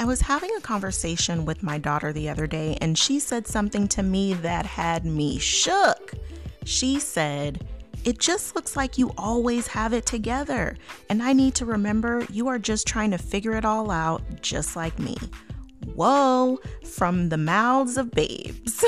I was having a conversation with my daughter the other day, and she said something to me that had me shook. She said, It just looks like you always have it together, and I need to remember you are just trying to figure it all out, just like me. Whoa, from the mouths of babes.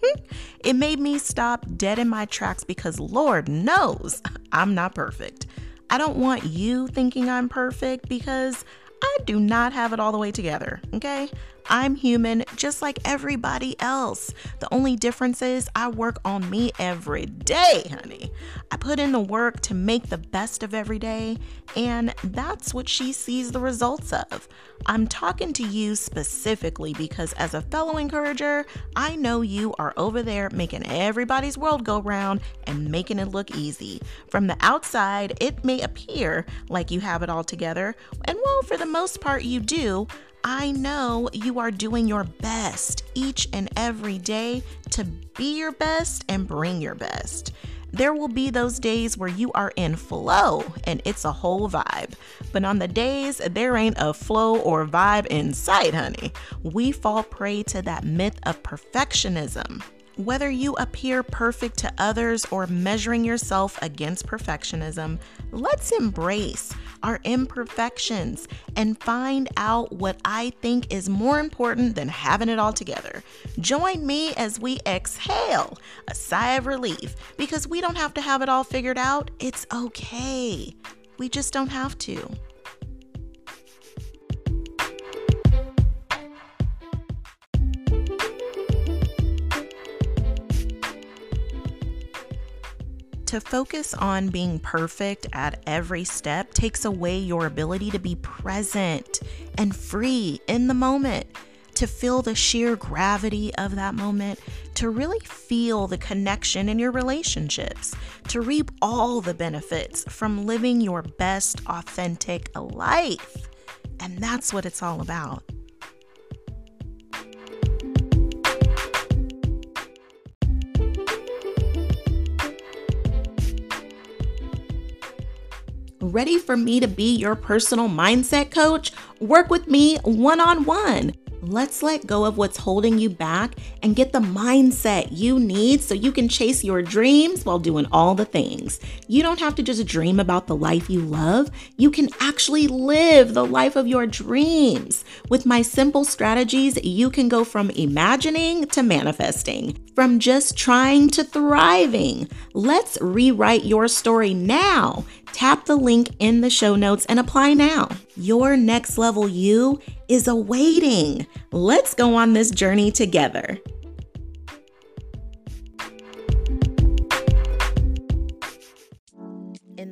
it made me stop dead in my tracks because Lord knows I'm not perfect. I don't want you thinking I'm perfect because I do not have it all the way together, okay? I'm human just like everybody else. The only difference is I work on me every day, honey. I put in the work to make the best of every day, and that's what she sees the results of. I'm talking to you specifically because, as a fellow encourager, I know you are over there making everybody's world go round and making it look easy. From the outside, it may appear like you have it all together, and well, for the most part, you do. I know you are doing your best each and every day to be your best and bring your best. There will be those days where you are in flow and it's a whole vibe. But on the days there ain't a flow or vibe in sight, honey, we fall prey to that myth of perfectionism. Whether you appear perfect to others or measuring yourself against perfectionism, let's embrace our imperfections and find out what I think is more important than having it all together. Join me as we exhale a sigh of relief because we don't have to have it all figured out. It's okay. We just don't have to. To focus on being perfect at every step takes away your ability to be present and free in the moment, to feel the sheer gravity of that moment, to really feel the connection in your relationships, to reap all the benefits from living your best, authentic life. And that's what it's all about. Ready for me to be your personal mindset coach? Work with me one on one. Let's let go of what's holding you back and get the mindset you need so you can chase your dreams while doing all the things. You don't have to just dream about the life you love, you can actually live the life of your dreams. With my simple strategies, you can go from imagining to manifesting, from just trying to thriving. Let's rewrite your story now. Tap the link in the show notes and apply now. Your next level you is awaiting. Let's go on this journey together.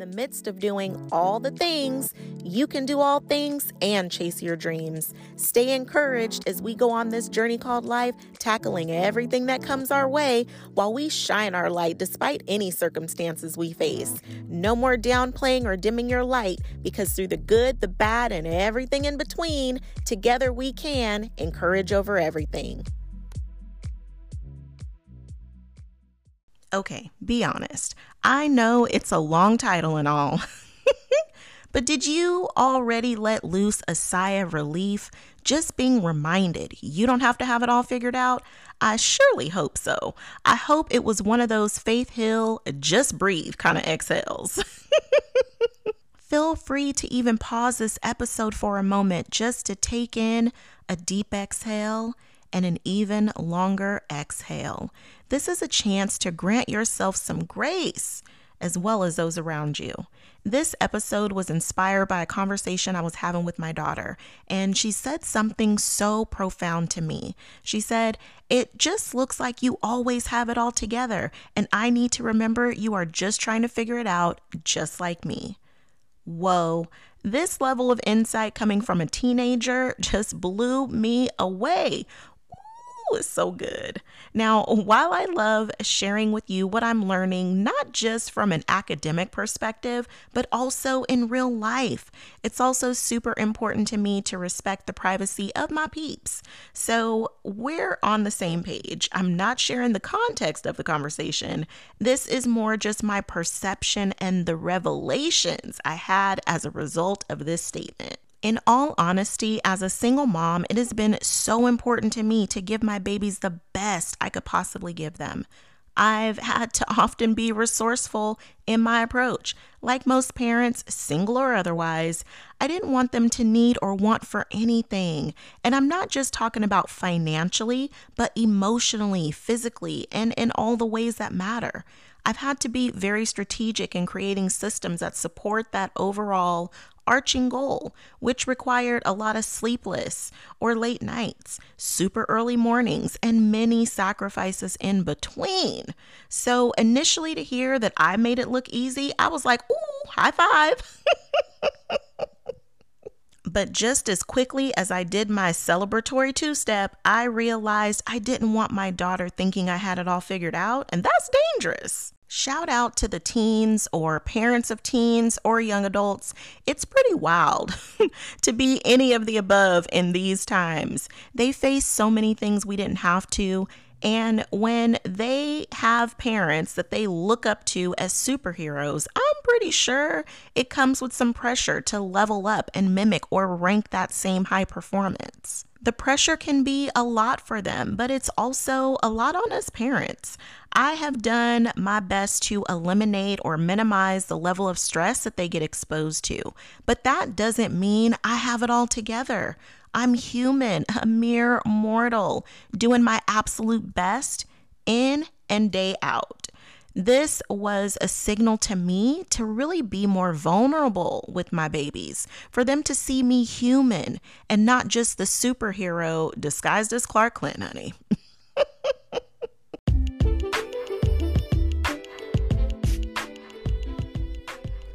The midst of doing all the things, you can do all things and chase your dreams. Stay encouraged as we go on this journey called life, tackling everything that comes our way while we shine our light despite any circumstances we face. No more downplaying or dimming your light because through the good, the bad, and everything in between, together we can encourage over everything. Okay, be honest. I know it's a long title and all. but did you already let loose a sigh of relief just being reminded you don't have to have it all figured out? I surely hope so. I hope it was one of those Faith Hill just breathe kind of exhales. Feel free to even pause this episode for a moment just to take in a deep exhale and an even longer exhale. This is a chance to grant yourself some grace as well as those around you. This episode was inspired by a conversation I was having with my daughter, and she said something so profound to me. She said, It just looks like you always have it all together, and I need to remember you are just trying to figure it out, just like me. Whoa, this level of insight coming from a teenager just blew me away is so good. Now, while I love sharing with you what I'm learning, not just from an academic perspective, but also in real life, it's also super important to me to respect the privacy of my peeps. So we're on the same page. I'm not sharing the context of the conversation. This is more just my perception and the revelations I had as a result of this statement. In all honesty, as a single mom, it has been so important to me to give my babies the best I could possibly give them. I've had to often be resourceful in my approach. Like most parents, single or otherwise, I didn't want them to need or want for anything. And I'm not just talking about financially, but emotionally, physically, and in all the ways that matter. I've had to be very strategic in creating systems that support that overall arching goal, which required a lot of sleepless or late nights, super early mornings, and many sacrifices in between. So, initially, to hear that I made it look easy, I was like, ooh, high five. But just as quickly as I did my celebratory two step, I realized I didn't want my daughter thinking I had it all figured out, and that's dangerous. Shout out to the teens or parents of teens or young adults. It's pretty wild to be any of the above in these times. They face so many things we didn't have to, and when they have parents that they look up to as superheroes, I'm pretty sure it comes with some pressure to level up and mimic or rank that same high performance. The pressure can be a lot for them, but it's also a lot on us parents. I have done my best to eliminate or minimize the level of stress that they get exposed to, but that doesn't mean I have it all together. I'm human, a mere mortal, doing my absolute best in and day out. This was a signal to me to really be more vulnerable with my babies, for them to see me human and not just the superhero disguised as Clark Kent, honey.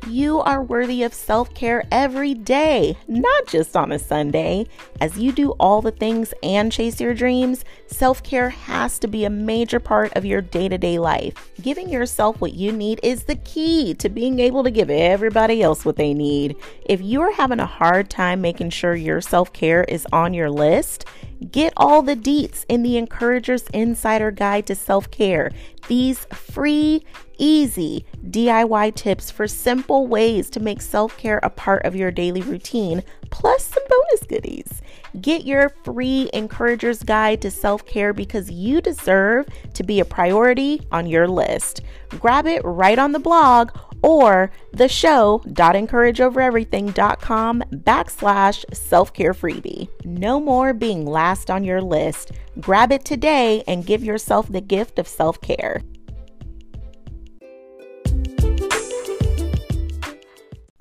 You are worthy of self care every day, not just on a Sunday. As you do all the things and chase your dreams, self care has to be a major part of your day to day life. Giving yourself what you need is the key to being able to give everybody else what they need. If you are having a hard time making sure your self care is on your list, Get all the deets in the Encourager's Insider Guide to Self Care. These free, easy DIY tips for simple ways to make self care a part of your daily routine, plus some bonus goodies. Get your free Encourager's Guide to Self Care because you deserve to be a priority on your list. Grab it right on the blog or the show show.encourageovereverything.com backslash self-care freebie. No more being last on your list. Grab it today and give yourself the gift of self-care.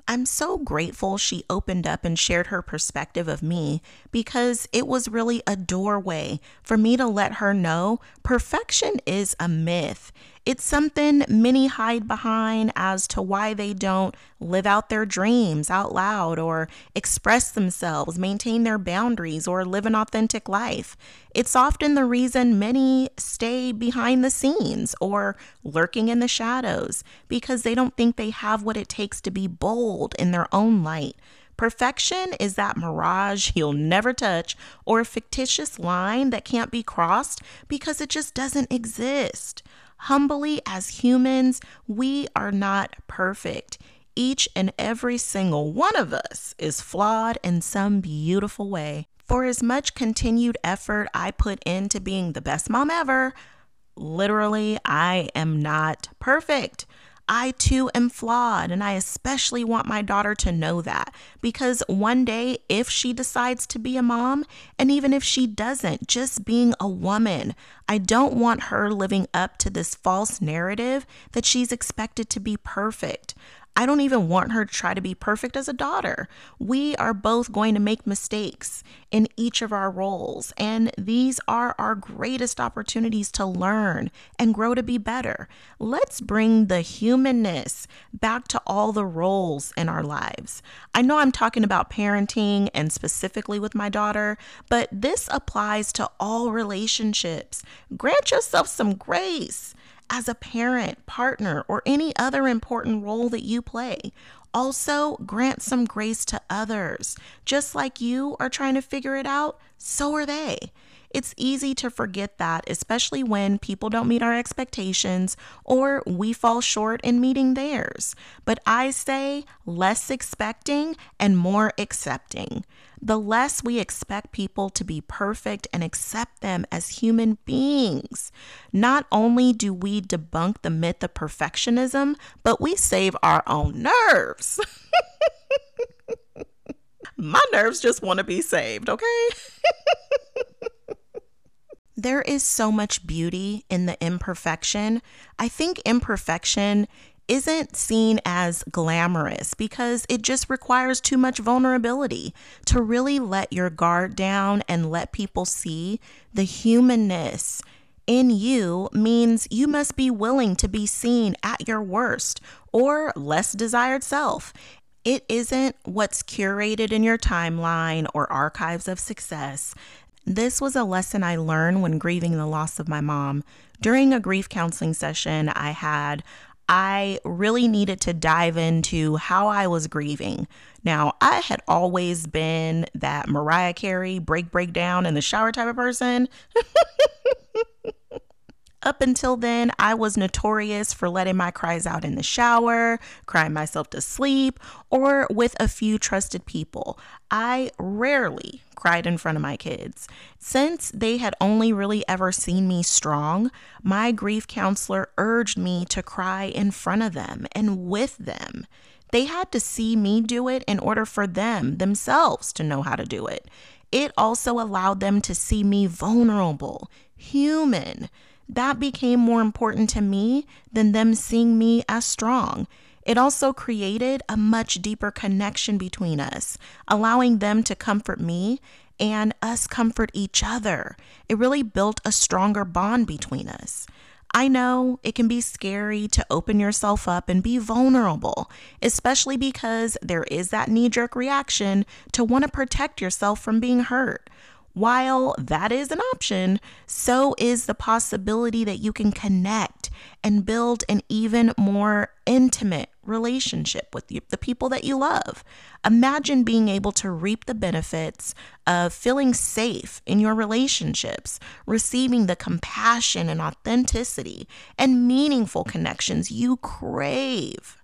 I'm so grateful she opened up and shared her perspective of me because it was really a doorway for me to let her know perfection is a myth. It's something many hide behind as to why they don't live out their dreams out loud or express themselves, maintain their boundaries, or live an authentic life. It's often the reason many stay behind the scenes or lurking in the shadows because they don't think they have what it takes to be bold in their own light. Perfection is that mirage you'll never touch or a fictitious line that can't be crossed because it just doesn't exist. Humbly, as humans, we are not perfect. Each and every single one of us is flawed in some beautiful way. For as much continued effort I put into being the best mom ever, literally, I am not perfect. I too am flawed, and I especially want my daughter to know that because one day, if she decides to be a mom, and even if she doesn't, just being a woman, I don't want her living up to this false narrative that she's expected to be perfect. I don't even want her to try to be perfect as a daughter. We are both going to make mistakes in each of our roles, and these are our greatest opportunities to learn and grow to be better. Let's bring the humanness back to all the roles in our lives. I know I'm talking about parenting and specifically with my daughter, but this applies to all relationships. Grant yourself some grace as a parent, partner, or any other important role that you play. Also, grant some grace to others. Just like you are trying to figure it out, so are they. It's easy to forget that, especially when people don't meet our expectations or we fall short in meeting theirs. But I say less expecting and more accepting. The less we expect people to be perfect and accept them as human beings. Not only do we debunk the myth of perfectionism, but we save our own nerves. My nerves just want to be saved, okay? there is so much beauty in the imperfection. I think imperfection isn't seen as glamorous because it just requires too much vulnerability to really let your guard down and let people see the humanness in you means you must be willing to be seen at your worst or less desired self. It isn't what's curated in your timeline or archives of success. This was a lesson I learned when grieving the loss of my mom. During a grief counseling session I had, I really needed to dive into how I was grieving. Now, I had always been that Mariah Carey break, break down in the shower type of person. Up until then, I was notorious for letting my cries out in the shower, crying myself to sleep, or with a few trusted people. I rarely cried in front of my kids. Since they had only really ever seen me strong, my grief counselor urged me to cry in front of them and with them. They had to see me do it in order for them themselves to know how to do it. It also allowed them to see me vulnerable, human that became more important to me than them seeing me as strong. It also created a much deeper connection between us, allowing them to comfort me and us comfort each other. It really built a stronger bond between us. I know it can be scary to open yourself up and be vulnerable, especially because there is that knee jerk reaction to want to protect yourself from being hurt. While that is an option, so is the possibility that you can connect and build an even more intimate relationship with the people that you love. Imagine being able to reap the benefits of feeling safe in your relationships, receiving the compassion and authenticity and meaningful connections you crave.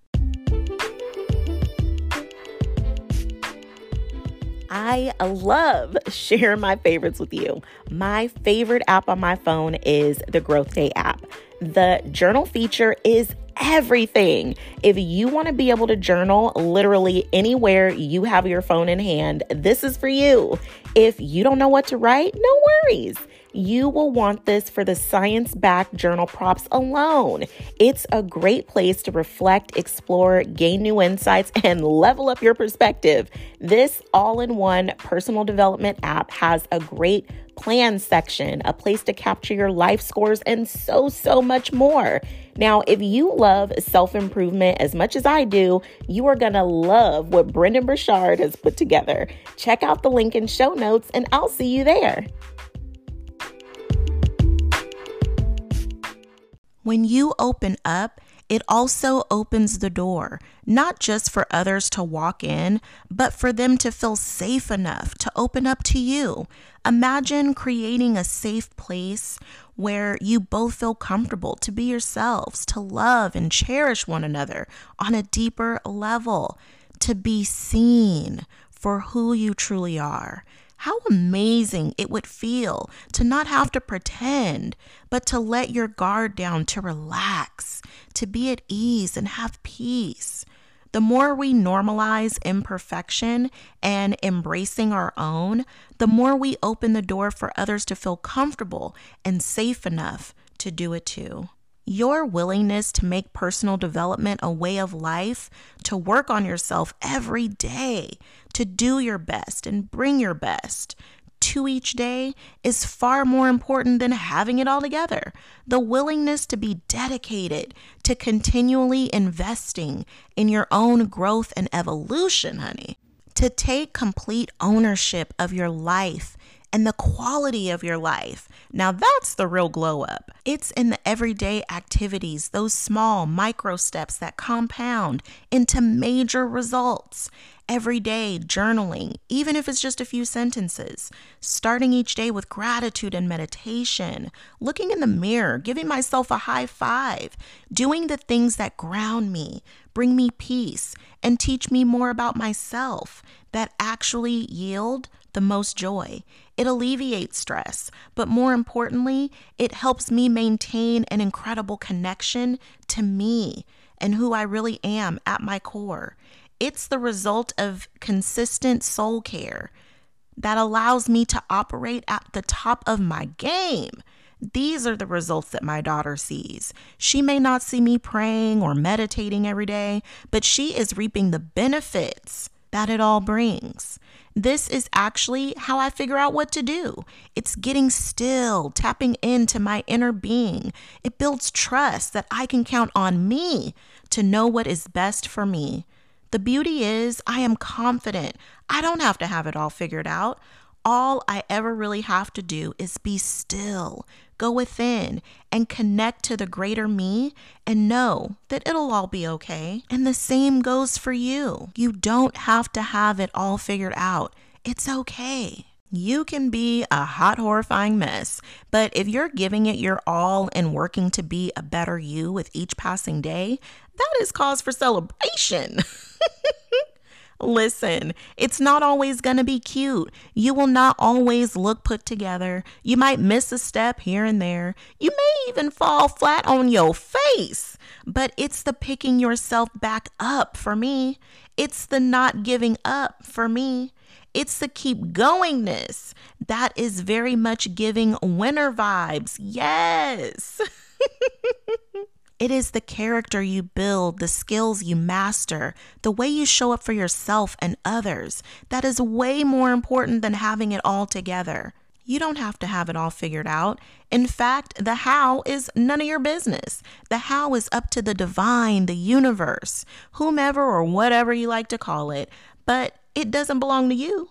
I love sharing my favorites with you. My favorite app on my phone is the Growth Day app. The journal feature is everything. If you want to be able to journal literally anywhere you have your phone in hand, this is for you. If you don't know what to write, no worries you will want this for the science backed journal props alone. It's a great place to reflect, explore, gain new insights, and level up your perspective. This all in one personal development app has a great plan section, a place to capture your life scores, and so, so much more. Now, if you love self improvement as much as I do, you are going to love what Brendon Burchard has put together. Check out the link in show notes, and I'll see you there. When you open up, it also opens the door, not just for others to walk in, but for them to feel safe enough to open up to you. Imagine creating a safe place where you both feel comfortable to be yourselves, to love and cherish one another on a deeper level, to be seen for who you truly are. How amazing it would feel to not have to pretend, but to let your guard down, to relax, to be at ease and have peace. The more we normalize imperfection and embracing our own, the more we open the door for others to feel comfortable and safe enough to do it too. Your willingness to make personal development a way of life, to work on yourself every day, to do your best and bring your best to each day is far more important than having it all together. The willingness to be dedicated to continually investing in your own growth and evolution, honey. To take complete ownership of your life and the quality of your life. Now, that's the real glow up. It's in the everyday activities, those small micro steps that compound into major results. every day journaling, even if it's just a few sentences, starting each day with gratitude and meditation, looking in the mirror, giving myself a high five, doing the things that ground me, bring me peace, and teach me more about myself that actually yield the most joy. It alleviates stress, but more importantly, it helps me maintain an incredible connection to me and who I really am at my core. It's the result of consistent soul care that allows me to operate at the top of my game. These are the results that my daughter sees. She may not see me praying or meditating every day, but she is reaping the benefits that it all brings. This is actually how I figure out what to do. It's getting still, tapping into my inner being. It builds trust that I can count on me to know what is best for me. The beauty is, I am confident. I don't have to have it all figured out. All I ever really have to do is be still, go within, and connect to the greater me and know that it'll all be okay. And the same goes for you. You don't have to have it all figured out. It's okay. You can be a hot, horrifying mess, but if you're giving it your all and working to be a better you with each passing day, that is cause for celebration. Listen, it's not always going to be cute. You will not always look put together. You might miss a step here and there. You may even fall flat on your face. But it's the picking yourself back up for me. It's the not giving up for me. It's the keep goingness that is very much giving winner vibes. Yes. It is the character you build, the skills you master, the way you show up for yourself and others that is way more important than having it all together. You don't have to have it all figured out. In fact, the how is none of your business. The how is up to the divine, the universe, whomever or whatever you like to call it, but it doesn't belong to you.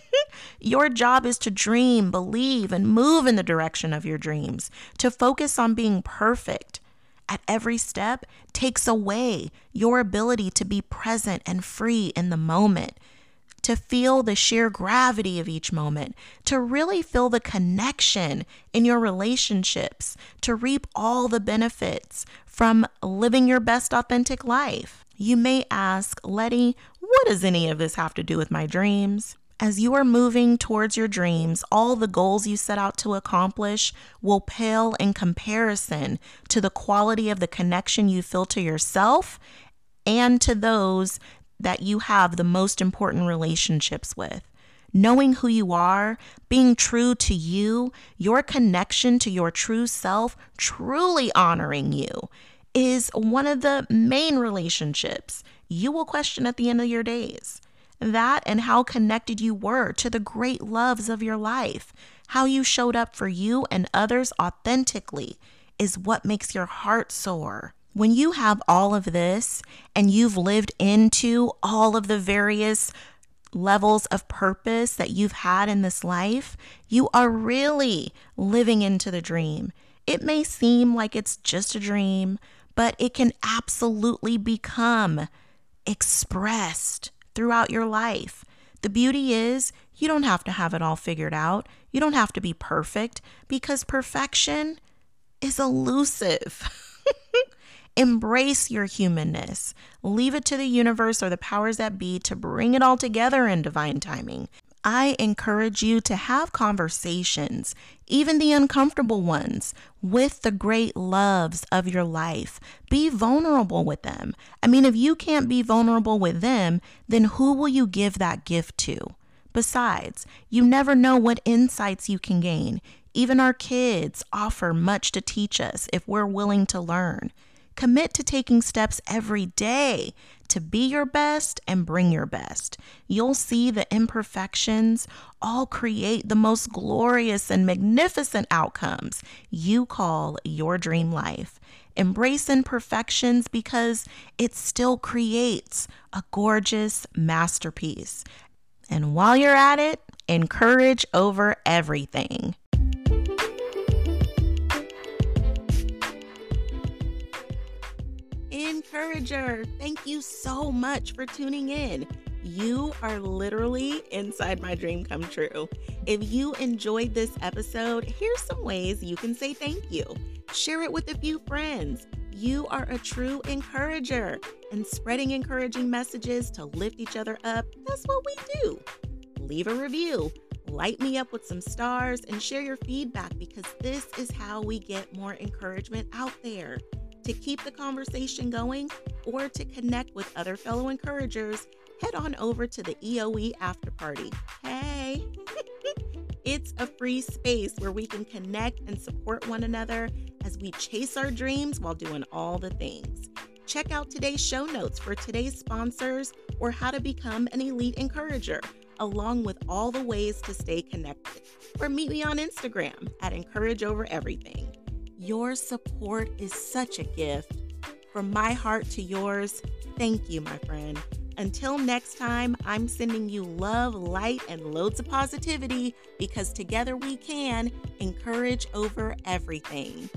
your job is to dream, believe, and move in the direction of your dreams, to focus on being perfect at every step takes away your ability to be present and free in the moment, to feel the sheer gravity of each moment, to really feel the connection in your relationships, to reap all the benefits from living your best authentic life. You may ask, Letty, what does any of this have to do with my dreams? As you are moving towards your dreams, all the goals you set out to accomplish will pale in comparison to the quality of the connection you feel to yourself and to those that you have the most important relationships with. Knowing who you are, being true to you, your connection to your true self, truly honoring you, is one of the main relationships you will question at the end of your days that and how connected you were to the great loves of your life. How you showed up for you and others authentically is what makes your heart soar. When you have all of this and you've lived into all of the various levels of purpose that you've had in this life, you are really living into the dream. It may seem like it's just a dream, but it can absolutely become expressed throughout your life. The beauty is, you don't have to have it all figured out. You don't have to be perfect because perfection is elusive. Embrace your humanness. Leave it to the universe or the powers that be to bring it all together in divine timing. I encourage you to have conversations, even the uncomfortable ones, with the great loves of your life. Be vulnerable with them. I mean, if you can't be vulnerable with them, then who will you give that gift to? Besides, you never know what insights you can gain. Even our kids offer much to teach us if we're willing to learn. Commit to taking steps every day to be your best and bring your best. You'll see the imperfections all create the most glorious and magnificent outcomes you call your dream life. Embrace imperfections because it still creates a gorgeous masterpiece. And while you're at it, encourage over everything. Encourager, thank you so much for tuning in. You are literally inside my dream come true. If you enjoyed this episode, here's some ways you can say thank you. Share it with a few friends. You are a true encourager, and spreading encouraging messages to lift each other up, that's what we do. Leave a review, light me up with some stars, and share your feedback because this is how we get more encouragement out there. To keep the conversation going or to connect with other fellow encouragers, head on over to the EOE After Party. Hey! it's a free space where we can connect and support one another as we chase our dreams while doing all the things. Check out today's show notes for today's sponsors or how to become an elite encourager, along with all the ways to stay connected. Or meet me on Instagram at Encourage Over Everything. Your support is such a gift. From my heart to yours, thank you, my friend. Until next time, I'm sending you love, light, and loads of positivity because together we can encourage over everything.